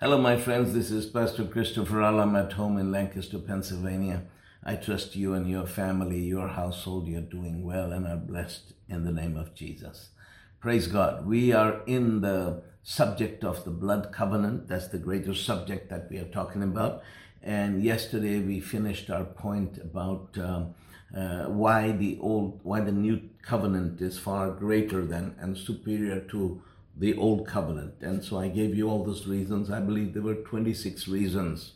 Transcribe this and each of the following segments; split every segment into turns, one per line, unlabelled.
Hello, my friends. This is Pastor Christopher Alam at home in Lancaster, Pennsylvania. I trust you and your family, your household, you're doing well and are blessed in the name of Jesus. Praise God. We are in the subject of the blood covenant. That's the greater subject that we are talking about. And yesterday we finished our point about um, uh, why the old, why the new covenant is far greater than and superior to the old covenant. And so I gave you all those reasons. I believe there were 26 reasons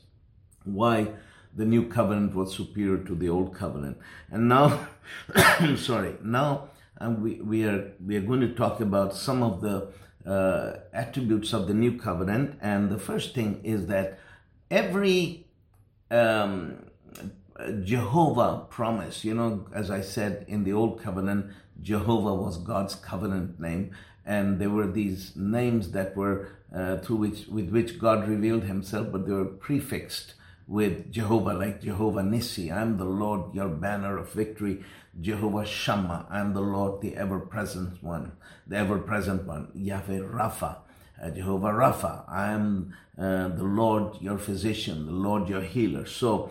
why the new covenant was superior to the old covenant. And now, sorry, now um, we, we, are, we are going to talk about some of the uh, attributes of the new covenant. And the first thing is that every um, Jehovah promise, you know, as I said in the old covenant, Jehovah was God's covenant name and there were these names that were uh, through which with which God revealed Himself, but they were prefixed with Jehovah, like Jehovah Nissi, I'm the Lord, your banner of victory. Jehovah Shammah, I'm the Lord, the ever-present one, the ever-present one. Yahweh Rapha, uh, Jehovah Rapha, I am uh, the Lord, your physician, the Lord, your healer. So,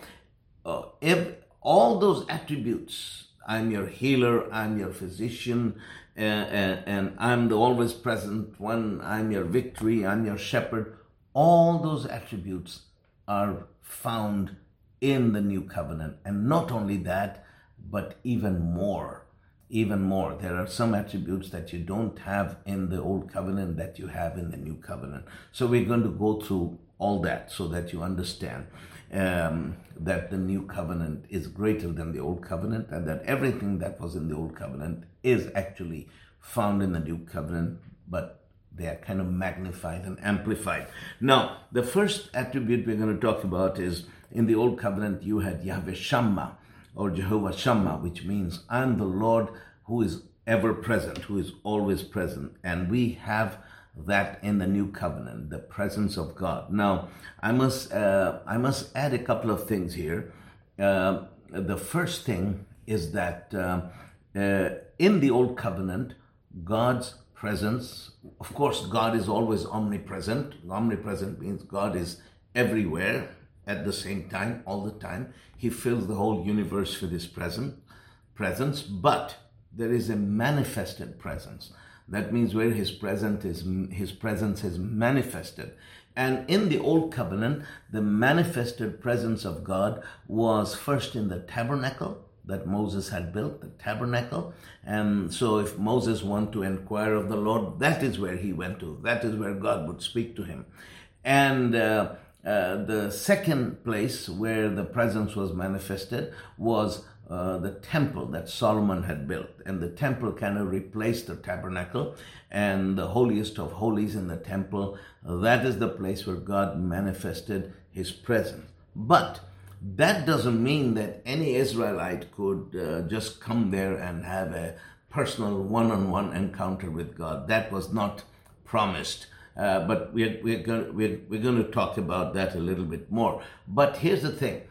uh, if all those attributes, I'm your healer, I'm your physician, and, and I'm the always present one, I'm your victory, I'm your shepherd. All those attributes are found in the new covenant. And not only that, but even more. Even more. There are some attributes that you don't have in the old covenant that you have in the new covenant. So we're going to go through all that so that you understand um, that the new covenant is greater than the old covenant and that everything that was in the old covenant is actually found in the new covenant, but they are kind of magnified and amplified. Now, the first attribute we're going to talk about is in the old covenant, you had Yahweh Shammah or Jehovah Shammah, which means I'm the Lord who is ever present, who is always present. And we have that in the new covenant, the presence of God. Now, I must uh, I must add a couple of things here. Uh, the first thing is that uh, uh in the old covenant, God's presence, of course, God is always omnipresent. Omnipresent means God is everywhere at the same time, all the time. He fills the whole universe with His presence. Presence, but there is a manifested presence. That means where his presence is his presence is manifested. And in the old covenant, the manifested presence of God was first in the tabernacle that Moses had built, the tabernacle. And so if Moses wanted to inquire of the Lord, that is where he went to. That is where God would speak to him. And uh, uh, the second place where the presence was manifested was uh, the temple that Solomon had built. And the temple kind of replaced the tabernacle and the holiest of holies in the temple. That is the place where God manifested his presence. But that doesn't mean that any Israelite could uh, just come there and have a personal one on one encounter with God. That was not promised. Uh, but we're, we're, going, we're, we're going to talk about that a little bit more. But here's the thing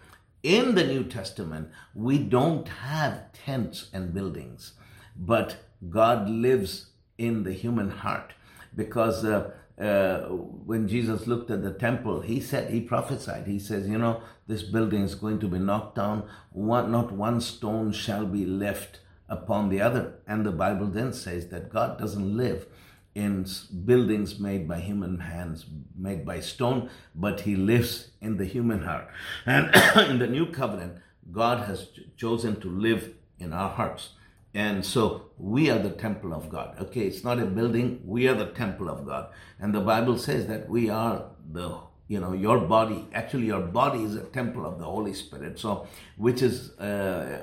in the New Testament, we don't have tents and buildings, but God lives in the human heart because uh, uh, when Jesus looked at the temple, he said, he prophesied, he says, you know, this building is going to be knocked down, one, not one stone shall be left upon the other. And the Bible then says that God doesn't live in buildings made by human hands, made by stone, but he lives in the human heart. And in the new covenant, God has chosen to live in our hearts. And so we are the temple of God. Okay, it's not a building, we are the temple of God. And the Bible says that we are the you know your body actually your body is a temple of the holy spirit so which is uh,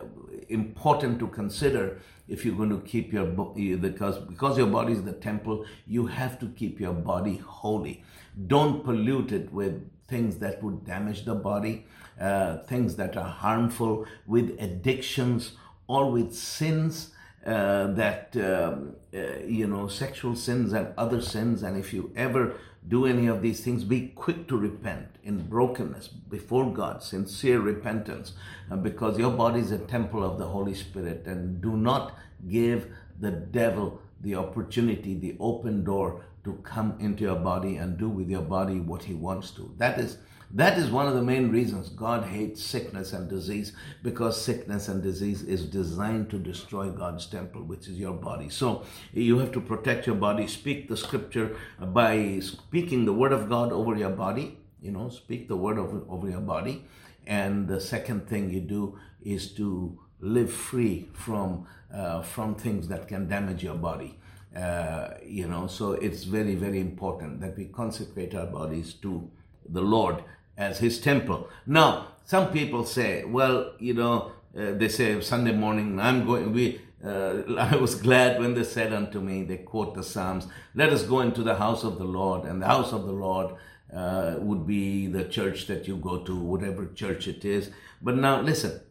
important to consider if you're going to keep your because because your body is the temple you have to keep your body holy. Don't pollute it with things that would damage the body uh, things that are harmful with addictions or with sins uh, that um, uh, you know sexual sins and other sins. And if you ever do any of these things be quick to repent in brokenness before god sincere repentance uh, because your body is a temple of the holy spirit and do not give the devil the opportunity, the open door to come into your body and do with your body what he wants to. That is that is one of the main reasons God hates sickness and disease because sickness and disease is designed to destroy God's temple, which is your body. So you have to protect your body, speak the scripture by speaking the word of God over your body, you know, speak the word over, over your body. And the second thing you do is to live free from uh, from things that can damage your body. Uh, you know, so it's very, very important that we consecrate our bodies to the Lord as His temple. Now, some people say, well, you know, uh, they say Sunday morning, I'm going, we, uh, I was glad when they said unto me, they quote the Psalms, let us go into the house of the Lord, and the house of the Lord uh, would be the church that you go to, whatever church it is. But now, listen,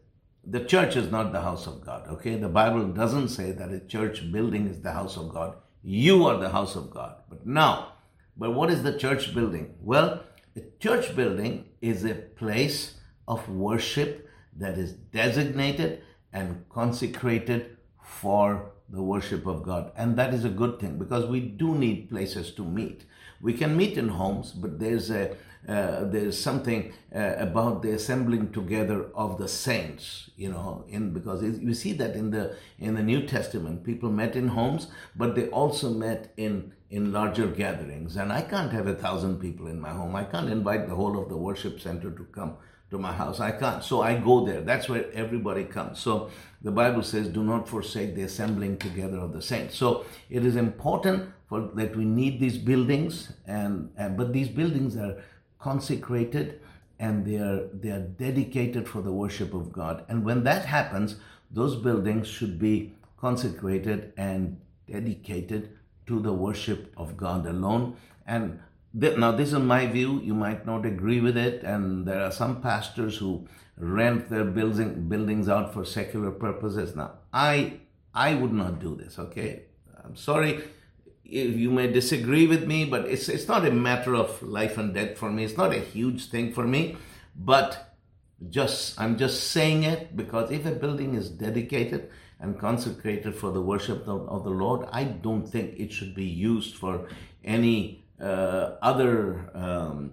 the church is not the house of God, okay? The Bible doesn't say that a church building is the house of God. You are the house of God. But now, but what is the church building? Well, a church building is a place of worship that is designated and consecrated for the worship of God. And that is a good thing because we do need places to meet. We can meet in homes, but there's a uh, there's something uh, about the assembling together of the saints, you know, in because you see that in the in the New Testament, people met in homes, but they also met in in larger gatherings. And I can't have a thousand people in my home. I can't invite the whole of the worship center to come to my house. I can't. So I go there. That's where everybody comes. So the Bible says, do not forsake the assembling together of the saints. So it is important for that we need these buildings and, and but these buildings are consecrated and they are they are dedicated for the worship of God. And when that happens, those buildings should be consecrated and dedicated to the worship of God alone. And now, this is my view. You might not agree with it, and there are some pastors who rent their building buildings out for secular purposes. Now, I I would not do this. Okay, I'm sorry you may disagree with me, but it's it's not a matter of life and death for me. It's not a huge thing for me, but just I'm just saying it because if a building is dedicated and consecrated for the worship of, of the Lord, I don't think it should be used for any other um,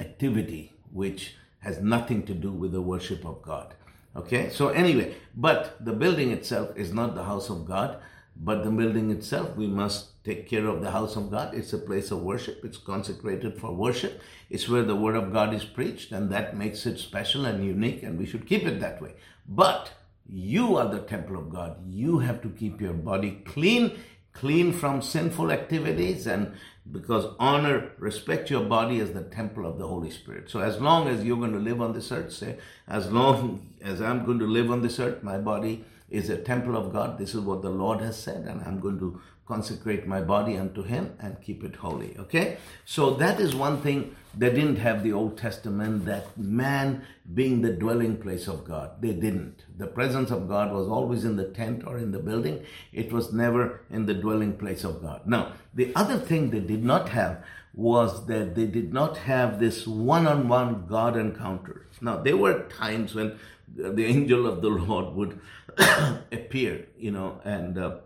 activity which has nothing to do with the worship of God. Okay, so anyway, but the building itself is not the house of God. But the building itself, we must take care of the house of God. It's a place of worship. It's consecrated for worship. It's where the word of God is preached, and that makes it special and unique, and we should keep it that way. But you are the temple of God. You have to keep your body clean, clean from sinful activities, and because honor, respect your body as the temple of the Holy Spirit. So as long as you're going to live on this earth, say, as long as I'm going to live on this earth, my body is a temple of God. This is what the Lord has said, and I'm going to consecrate my body unto Him and keep it holy. Okay? So that is one thing they didn't have the Old Testament, that man being the dwelling place of God. They didn't. The presence of God was always in the tent or in the building, it was never in the dwelling place of God. Now, the other thing they did not have was that they did not have this one on one God encounter. Now, there were times when the angel of the Lord would appear, you know, and uh,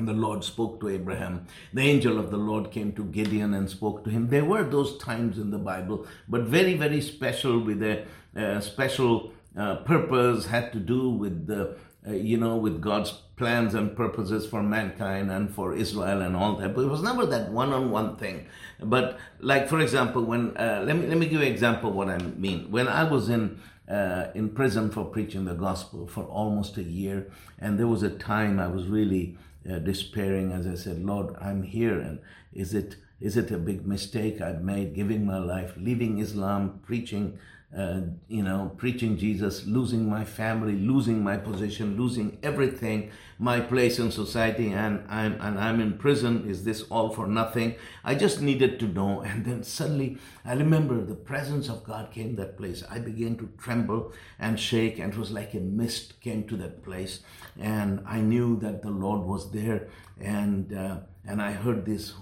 the Lord spoke to Abraham. The angel of the Lord came to Gideon and spoke to him. There were those times in the Bible, but very, very special with a uh, special uh, purpose, had to do with the, uh, you know, with God's plans and purposes for mankind and for Israel and all that. But it was never that one-on-one thing. But like, for example, when uh, let me let me give you an example what I mean. When I was in uh, in prison for preaching the gospel for almost a year. And there was a time I was really uh, despairing as I said, Lord, I'm here. And is it, is it a big mistake I've made giving my life, leaving Islam, preaching uh, you know, preaching Jesus, losing my family, losing my position, losing everything, my place in society, and I'm and I'm in prison. Is this all for nothing? I just needed to know, and then suddenly I remember the presence of God came that place. I began to tremble and shake, and it was like a mist came to that place, and I knew that the Lord was there, and uh, and I heard this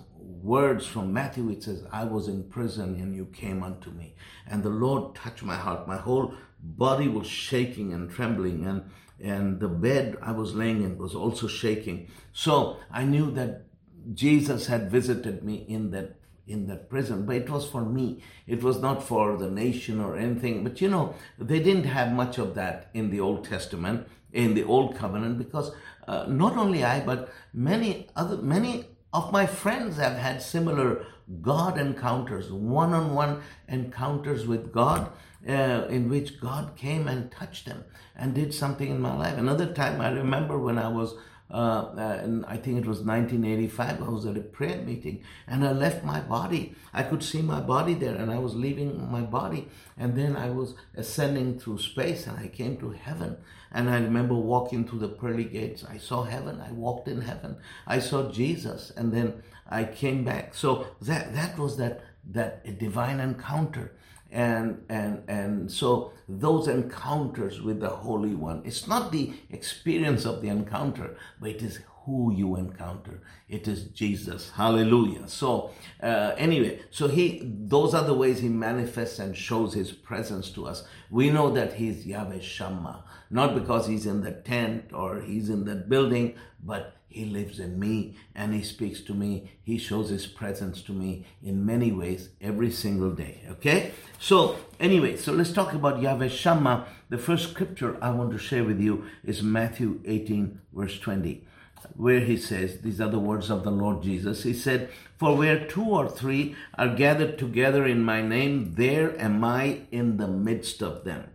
words from Matthew. It says, I was in prison and you came unto me. And the Lord touched my heart. My whole body was shaking and trembling. And, and the bed I was laying in was also shaking. So I knew that Jesus had visited me in that in that prison, but it was for me. It was not for the nation or anything. But you know, they didn't have much of that in the Old Testament, in the Old Covenant, because uh, not only I, but many other many of my friends have had similar God encounters, one-on-one encounters with God, uh, in which God came and touched them and did something in my life. Another time, I remember when I was uh, and I think it was 1985, I was at a prayer meeting and I left my body. I could see my body there and I was leaving my body. And then I was ascending through space and I came to heaven. And I remember walking through the pearly gates. I saw heaven. I walked in heaven. I saw Jesus. And then I came back. So that, that was that, that divine encounter and and and so those encounters with the holy one it's not the experience of the encounter but it is who you encounter. It is jesus. Hallelujah. So uh, anyway so he those are the ways he manifests and shows his presence to us. We know that he's yahweh shammah. Not because he's in the tent or he's in that building but he lives in me and He speaks to me. He shows His presence to me in many ways every single day. Okay? So, anyway, so let's talk about Yahweh Shammah. The first scripture I want to share with you is Matthew 18, verse 20, where He says, These are the words of the Lord Jesus. He said, For where two or three are gathered together in my name, there am I in the midst of them.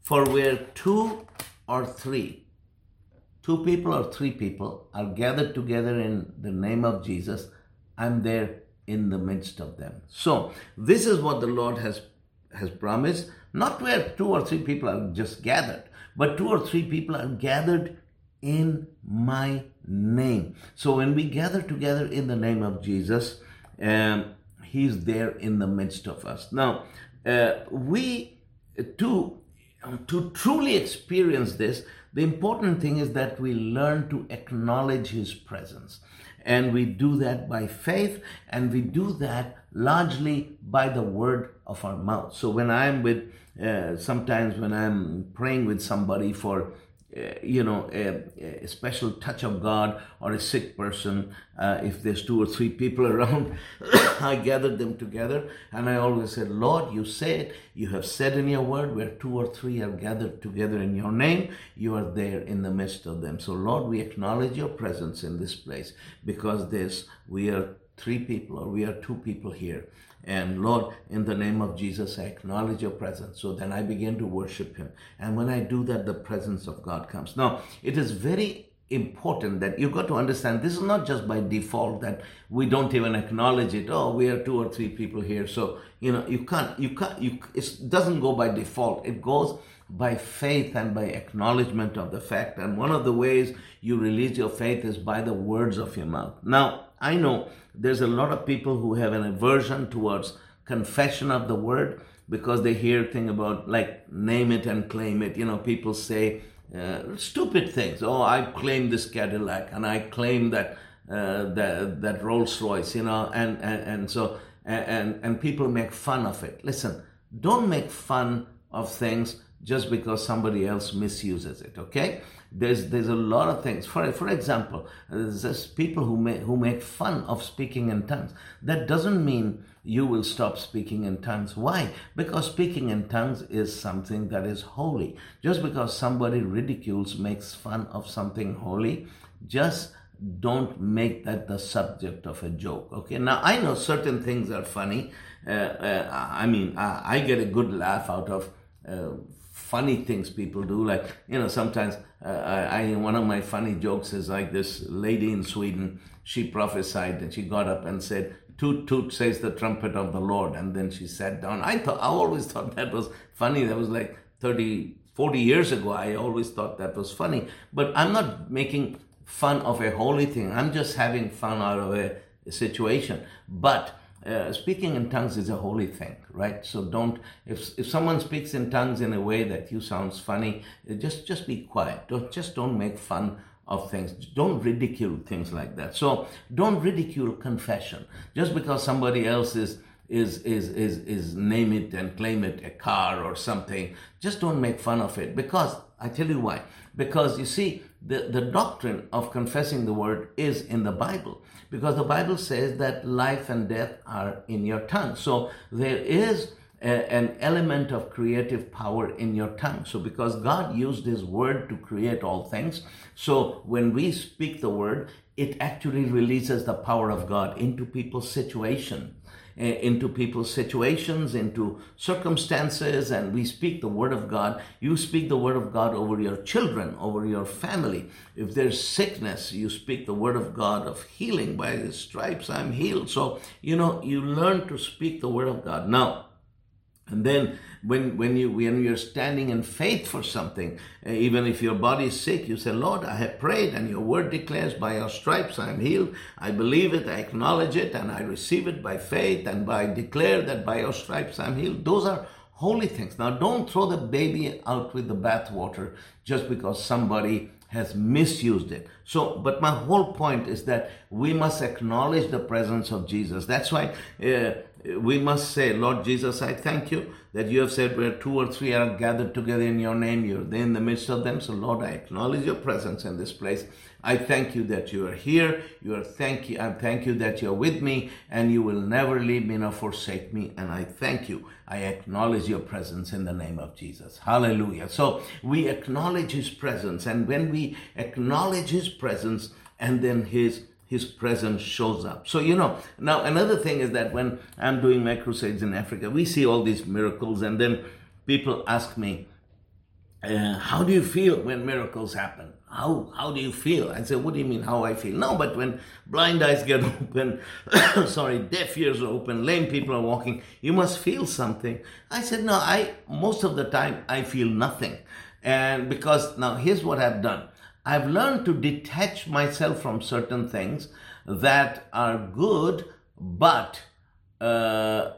For where two or three two people or three people are gathered together in the name of Jesus, I'm there in the midst of them. So this is what the Lord has has promised, not where two or three people are just gathered, but two or three people are gathered in my name. So when we gather together in the name of Jesus, um, He's there in the midst of us. Now, uh, we to to truly experience this, the important thing is that we learn to acknowledge His presence. And we do that by faith, and we do that largely by the word of our mouth. So when I'm with, uh, sometimes when I'm praying with somebody for you know, a, a, special touch of God or a sick person. Uh, if there's two or three people around, I gathered them together and I always said, Lord, you said, you have said in your word, where two or three are gathered together in your name, you are there in the midst of them. So, Lord, we acknowledge your presence in this place because there's, we are three people or we are two people here. And Lord, in the name of Jesus, I acknowledge your presence. So then I begin to worship him. And when I do that, the presence of God comes. Now, it is very important that you've got to understand this is not just by default that we don't even acknowledge it oh we are two or three people here so you know you can't you can't you it doesn't go by default it goes by faith and by acknowledgement of the fact and one of the ways you release your faith is by the words of your mouth now I know there's a lot of people who have an aversion towards confession of the word because they hear thing about like name it and claim it. You know, people say uh, stupid things. Oh, I claim this Cadillac and I claim that uh, that that Rolls Royce. You know, and and, and so and and people make fun of it. Listen, don't make fun of things just because somebody else misuses it. Okay, there's there's a lot of things. For for example, there's people who make who make fun of speaking in tongues. That doesn't mean you will stop speaking in tongues. Why? Because speaking in tongues is something that is holy. Just because somebody ridicules, makes fun of something holy, just don't make that the subject of a joke. Okay. Now I know certain things are funny. Uh, uh, I mean, I, I, get a good laugh out of uh, funny things people do. Like, you know, sometimes uh, I, I, one of my funny jokes is like this lady in Sweden, she prophesied and she got up and said, toot toot says the trumpet of the Lord. And then she sat down. I thought, I always thought that was funny. That was like 30, 40 years ago. I always thought that was funny. But I'm not making fun of a holy thing. I'm just having fun out of a, a situation. But uh, speaking in tongues is a holy thing, right? So don't if if someone speaks in tongues in a way that you sounds funny, uh, just just be quiet. Don't just don't make fun of things. Don't ridicule things like that. So don't ridicule confession. Just because somebody else is is is is is name it and claim it a car or something, just don't make fun of it. Because I tell you why. Because you see, the, the doctrine of confessing the word is in the Bible. Because the Bible says that life and death are in your tongue. So there is a, an element of creative power in your tongue. So, because God used His word to create all things, so when we speak the word, it actually releases the power of God into people's situation, Eh, into people's situations, into circumstances, and we speak the word of God. You speak the word of God over your children, over your family. If there's sickness, you speak the word of God of healing. By His stripes, I'm healed. So, you know, you learn to speak the word of God. Now, and then when, when, you, when you're standing in faith for something, uh, even if your body is sick, you say, Lord, I have prayed and your word declares by your stripes I am healed. I believe it, I acknowledge it, and I receive it by faith and by declare that by your stripes I'm healed. Those are holy things. Now don't throw the baby out with the bathwater just because somebody has misused it. So, but my whole point is that we must acknowledge the presence of Jesus. That's why uh, we must say, Lord Jesus, I thank you that you have said where two or three are gathered together in your name, you're there in the midst of them. So, Lord, I acknowledge your presence in this place. I thank you that you are here. You are thank you. I thank you that you're with me and you will never leave me nor forsake me. And I thank you. I acknowledge your presence in the name of Jesus. Hallelujah. So we acknowledge his presence. And when we acknowledge his presence and then his his presence shows up. So, you know, now another thing is that when I'm doing my crusades in Africa, we see all these miracles, and then people ask me, uh, How do you feel when miracles happen? How, how do you feel? I said What do you mean, how I feel? No, but when blind eyes get open, sorry, deaf ears are open, lame people are walking, you must feel something. I said, No, I, most of the time, I feel nothing. And because now here's what I've done. I've learned to detach myself from certain things that are good, but uh,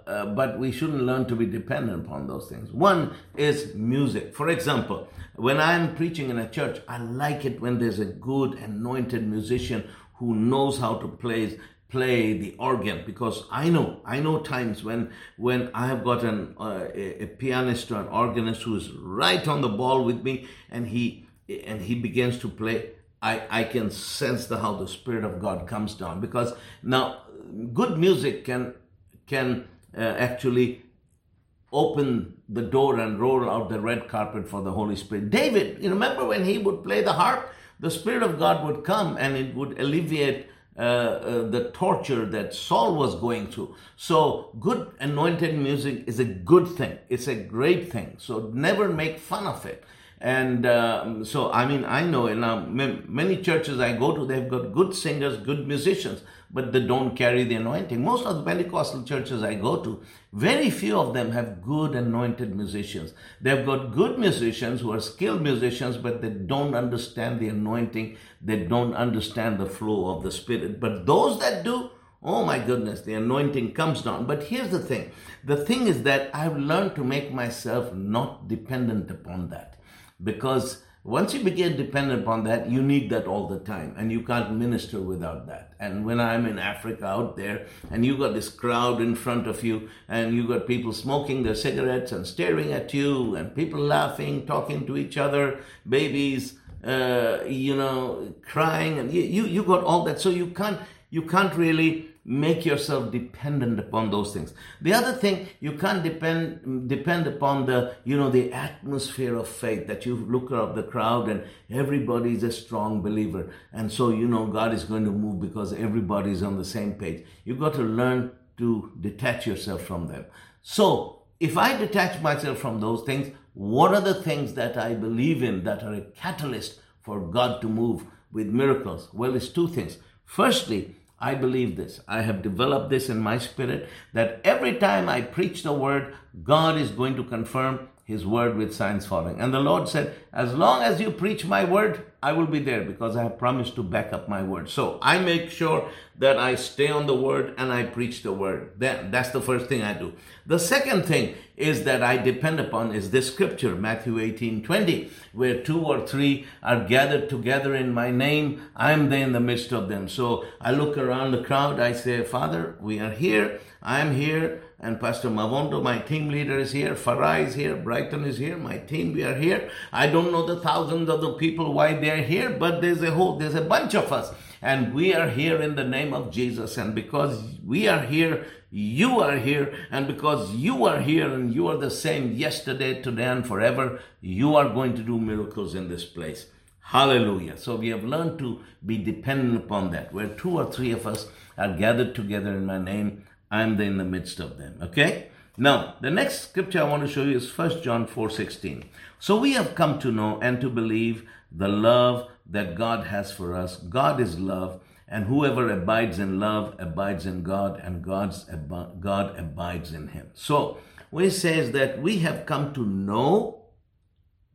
uh, but we shouldn't learn to be dependent upon those things. One is music. For example, when I'm preaching in a church, I like it when there's a good anointed musician who knows how to play play the organ because I know I know times when when I have got an uh, a, a pianist or an organist who is right on the ball with me and he and he begins to play, I, I can sense the how the Spirit of God comes down. Because now good music can can uh, actually open the door and roll out the red carpet for the Holy Spirit. David, you remember when he would play the harp, the Spirit of God would come and it would alleviate uh, uh, the torture that Saul was going through. So, good anointed music is a good thing. It's a great thing. So, never make fun of it. And uh, so, I mean, I know in uh, many churches I go to, they've got good singers, good musicians, but they don't carry the anointing. Most of the Pentecostal churches I go to, very few of them have good anointed musicians. They've got good musicians who are skilled musicians, but they don't understand the anointing. They don't understand the flow of the Spirit. But those that do, Oh my goodness, the anointing comes down. But here's the thing the thing is that I've learned to make myself not dependent upon that because once you begin dependent upon that, you need that all the time, and you can't minister without that. And when I'm in Africa out there, and you got this crowd in front of you, and you got people smoking their cigarettes and staring at you, and people laughing, talking to each other, babies, uh, you know, crying, and you, you you got all that, so you can't you can't really make yourself dependent upon those things. The other thing you can't depend depend upon the you know the atmosphere of faith that you look at the crowd and everybody is a strong believer. And so you know god is going to move because everybody is on the same page. You've got to learn to detach yourself from them. So if i detach myself from those things what are the things that i believe in that are a catalyst for god to move with miracles? Well it's two things. Firstly I believe this. I have developed this in my spirit that every time I preach the word, God is going to confirm his word with signs following. And the Lord said, As long as you preach my word, I will be there because I have promised to back up my word. So I make sure that I stay on the word and I preach the word. Then that's the first thing I do. The second thing is that I depend upon is this scripture, Matthew 18 20, where two or three are gathered together in my name, I am there in the midst of them. So I look around the crowd, I say, Father, we are here, I am here and Pastor Mavondo, my team leader, is here. Farah is here. Brighton is here. My team, we are here. I don't know the thousands of the people why they are here, but there's a whole, there's a bunch of us. And we are here in the name of Jesus. And because we are here, you are here. And because you are here and you are the same yesterday, today, and forever, you are going to do miracles in this place. Hallelujah. So we have learned to be dependent upon that. Where two or three of us are gathered together in my name, I'm in the midst of them. Okay? Now, the next scripture I want to show you is 1 John 4:16. So we have come to know and to believe the love that God has for us. God is love, and whoever abides in love abides in God, and God's God abides in him. So, it says that we have come to know,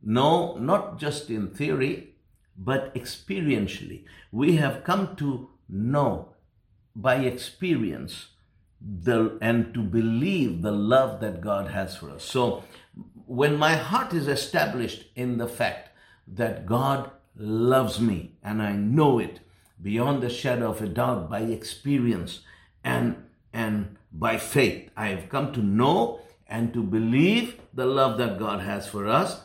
know not just in theory, but experientially. We have come to know by experience the and to believe the love that God has for us. So when my heart is established in the fact that God loves me and I know it beyond the shadow of a doubt by experience and and by faith I have come to know and to believe the love that God has for us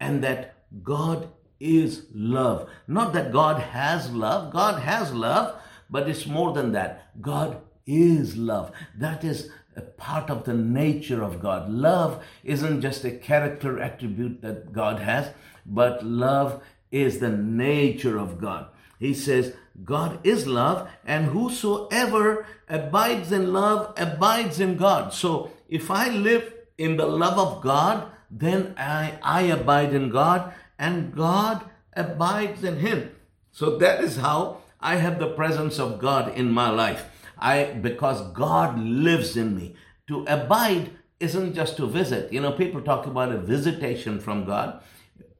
and that God is love. Not that God has love. God has love but it's more than that. God is love. That is a part of the nature of God. Love isn't just a character attribute that God has, but love is the nature of God. He says, God is love, and whosoever abides in love abides in God. So if I live in the love of God, then I, I abide in God, and God abides in Him. So that is how I have the presence of God in my life. I because God lives in me. To abide isn't just to visit. You know, people talk about a visitation from God.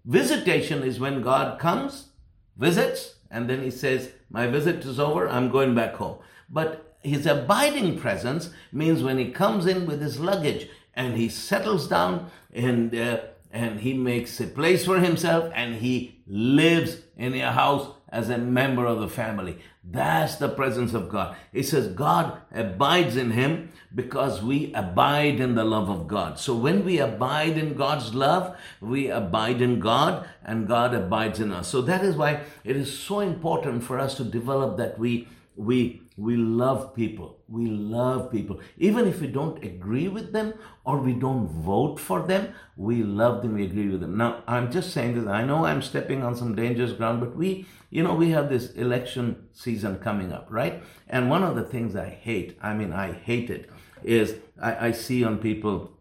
Visitation is when God comes, visits, and then he says, My visit is over, I'm going back home. But his abiding presence means when he comes in with his luggage and he settles down and uh, and he makes a place for himself and he lives in your house as a member of the family. That's the presence of God. It says God abides in him because we abide in the love of God. So when we abide in God's love, we abide in God and God abides in us. So that is why it is so important for us to develop that we we we love people. We love people. Even if we don't agree with them or we don't vote for them, we love them, we agree with them. Now, I'm just saying this. I know I'm stepping on some dangerous ground, but we, you know, we have this election season coming up, right? And one of the things I hate, I mean, I hate it, is I, I see on people,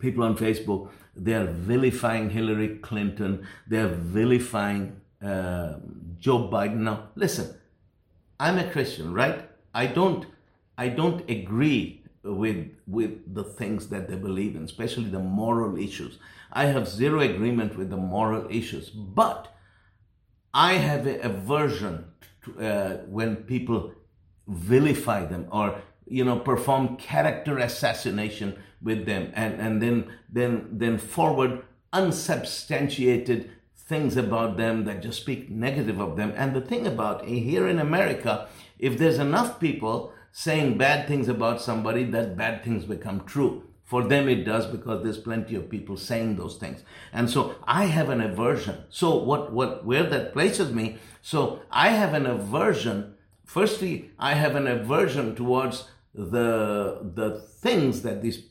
people on Facebook, they're vilifying Hillary Clinton, they're vilifying uh, Joe Biden. Now, listen, I'm a Christian, right? I don't I don't agree with with the things that they believe in, especially the moral issues. I have zero agreement with the moral issues, but I have a aversion to, uh, when people vilify them or you know perform character assassination with them and and then then then forward unsubstantiated things about them that just speak negative of them. And the thing about eh, here in America, if there's enough people saying bad things about somebody, that bad things become true. For them, it does because there's plenty of people saying those things. And so I have an aversion. So what, what, where that places me, so I have an aversion. Firstly, I have an aversion towards the, the things that these,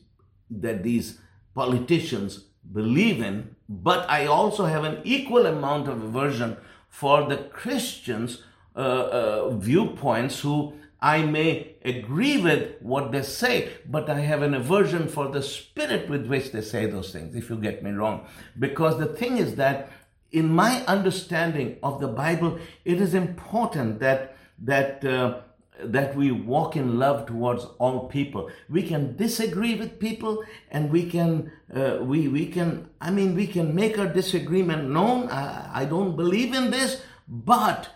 that these politicians believe in, but I also have an equal amount of aversion for the Christians' uh, uh, viewpoints who I may agree with what they say, but I have an aversion for the spirit with which they say those things, if you get me wrong. Because the thing is that in my understanding of the Bible, it is important that that uh, that we walk in love towards all people. We can disagree with people, and we can uh, we we can I mean we can make our disagreement known. I, I don't believe in this, but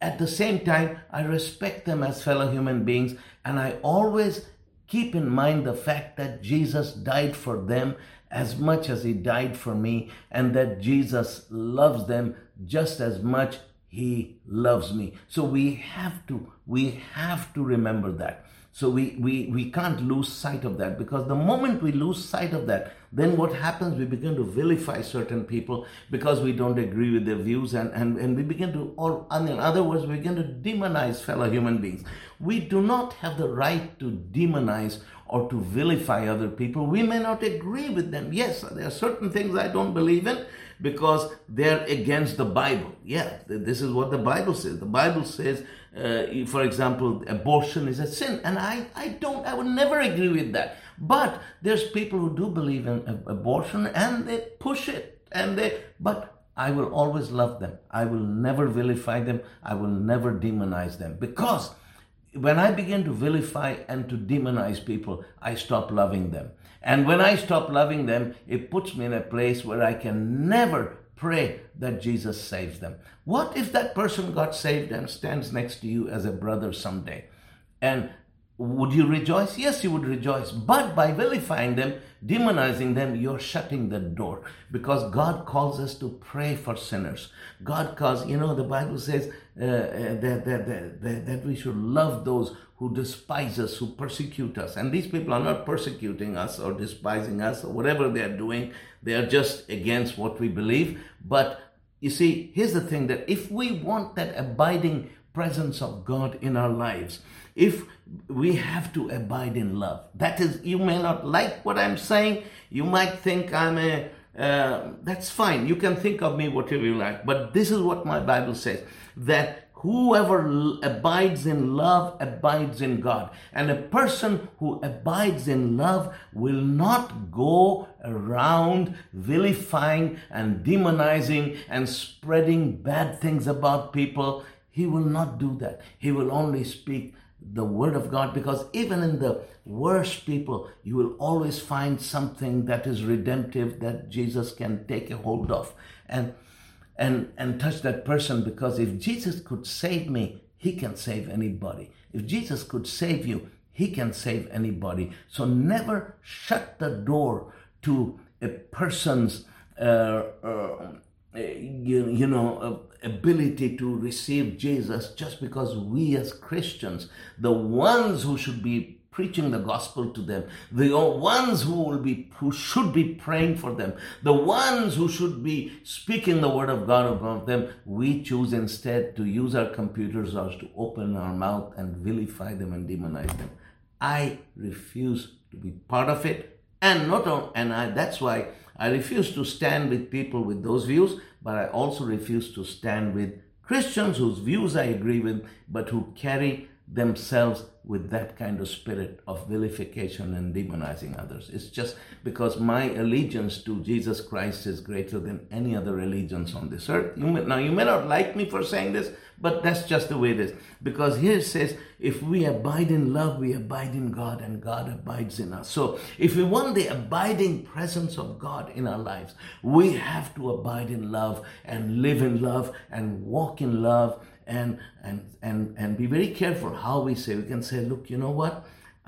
at the same time, I respect them as fellow human beings, and I always keep in mind the fact that Jesus died for them as much as he died for me, and that Jesus loves them just as much he loves me. So we have to, we have to remember that. So we, we, we can't lose sight of that because the moment we lose sight of that, then what happens? We begin to vilify certain people because we don't agree with their views and, and, and we begin to, or in other words, we begin to demonize fellow human beings. We do not have the right to demonize or to vilify other people. We may not agree with them. Yes, there are certain things I don't believe in because they're against the Bible. Yeah, this is what the Bible says. The Bible says, uh, for example, abortion is a sin, and I, I don't, I would never agree with that. But there's people who do believe in abortion and they push it, and they, but I will always love them. I will never vilify them. I will never demonize them because when I begin to vilify and to demonize people, I stop loving them. And when I stop loving them, it puts me in a place where I can never pray that Jesus saves them. What if that person got saved and stands next to you as a brother someday? And would you rejoice? Yes, you would rejoice. But by vilifying them, demonizing them, you're shutting the door because God calls us to pray for sinners. God calls, you know, the Bible says uh, uh that, that, that, that we should love those who despise us, who persecute us. And these people are not persecuting us or despising us or whatever they are doing. They are just against what we believe. But you see, here's the thing that if we want that abiding presence of God in our lives, if we have to abide in love, that is, you may not like what I'm saying. You might think I'm a, uh, that's fine. You can think of me whatever you like. But this is what my Bible says that whoever abides in love abides in God. And a person who abides in love will not go around vilifying and demonizing and spreading bad things about people. He will not do that. He will only speak the word of God because even in the worst people, you will always find something that is redemptive that Jesus can take a hold of and and and touch that person because if Jesus could save me, he can save anybody. If Jesus could save you, he can save anybody. So never shut the door to a person's uh, uh, you, you know ability to receive Jesus just because we as Christians, the ones who should be preaching the gospel to them, the ones who will be who should be praying for them, the ones who should be speaking the word of God above them, we choose instead to use our computers or to open our mouth and vilify them and demonize them. I refuse to be part of it, and not on, and I, that's why I refuse to stand with people with those views, but I also refuse to stand with Christians whose views I agree with, but who carry themselves with that kind of spirit of vilification and demonizing others. It's just because my allegiance to Jesus Christ is greater than any other allegiance on this earth. You may, now, you may not like me for saying this, but that's just the way it is. Because here it says, if we abide in love, we abide in God, and God abides in us. So, if we want the abiding presence of God in our lives, we have to abide in love and live in love and walk in love and and and and be very careful how we say. We can say look you know what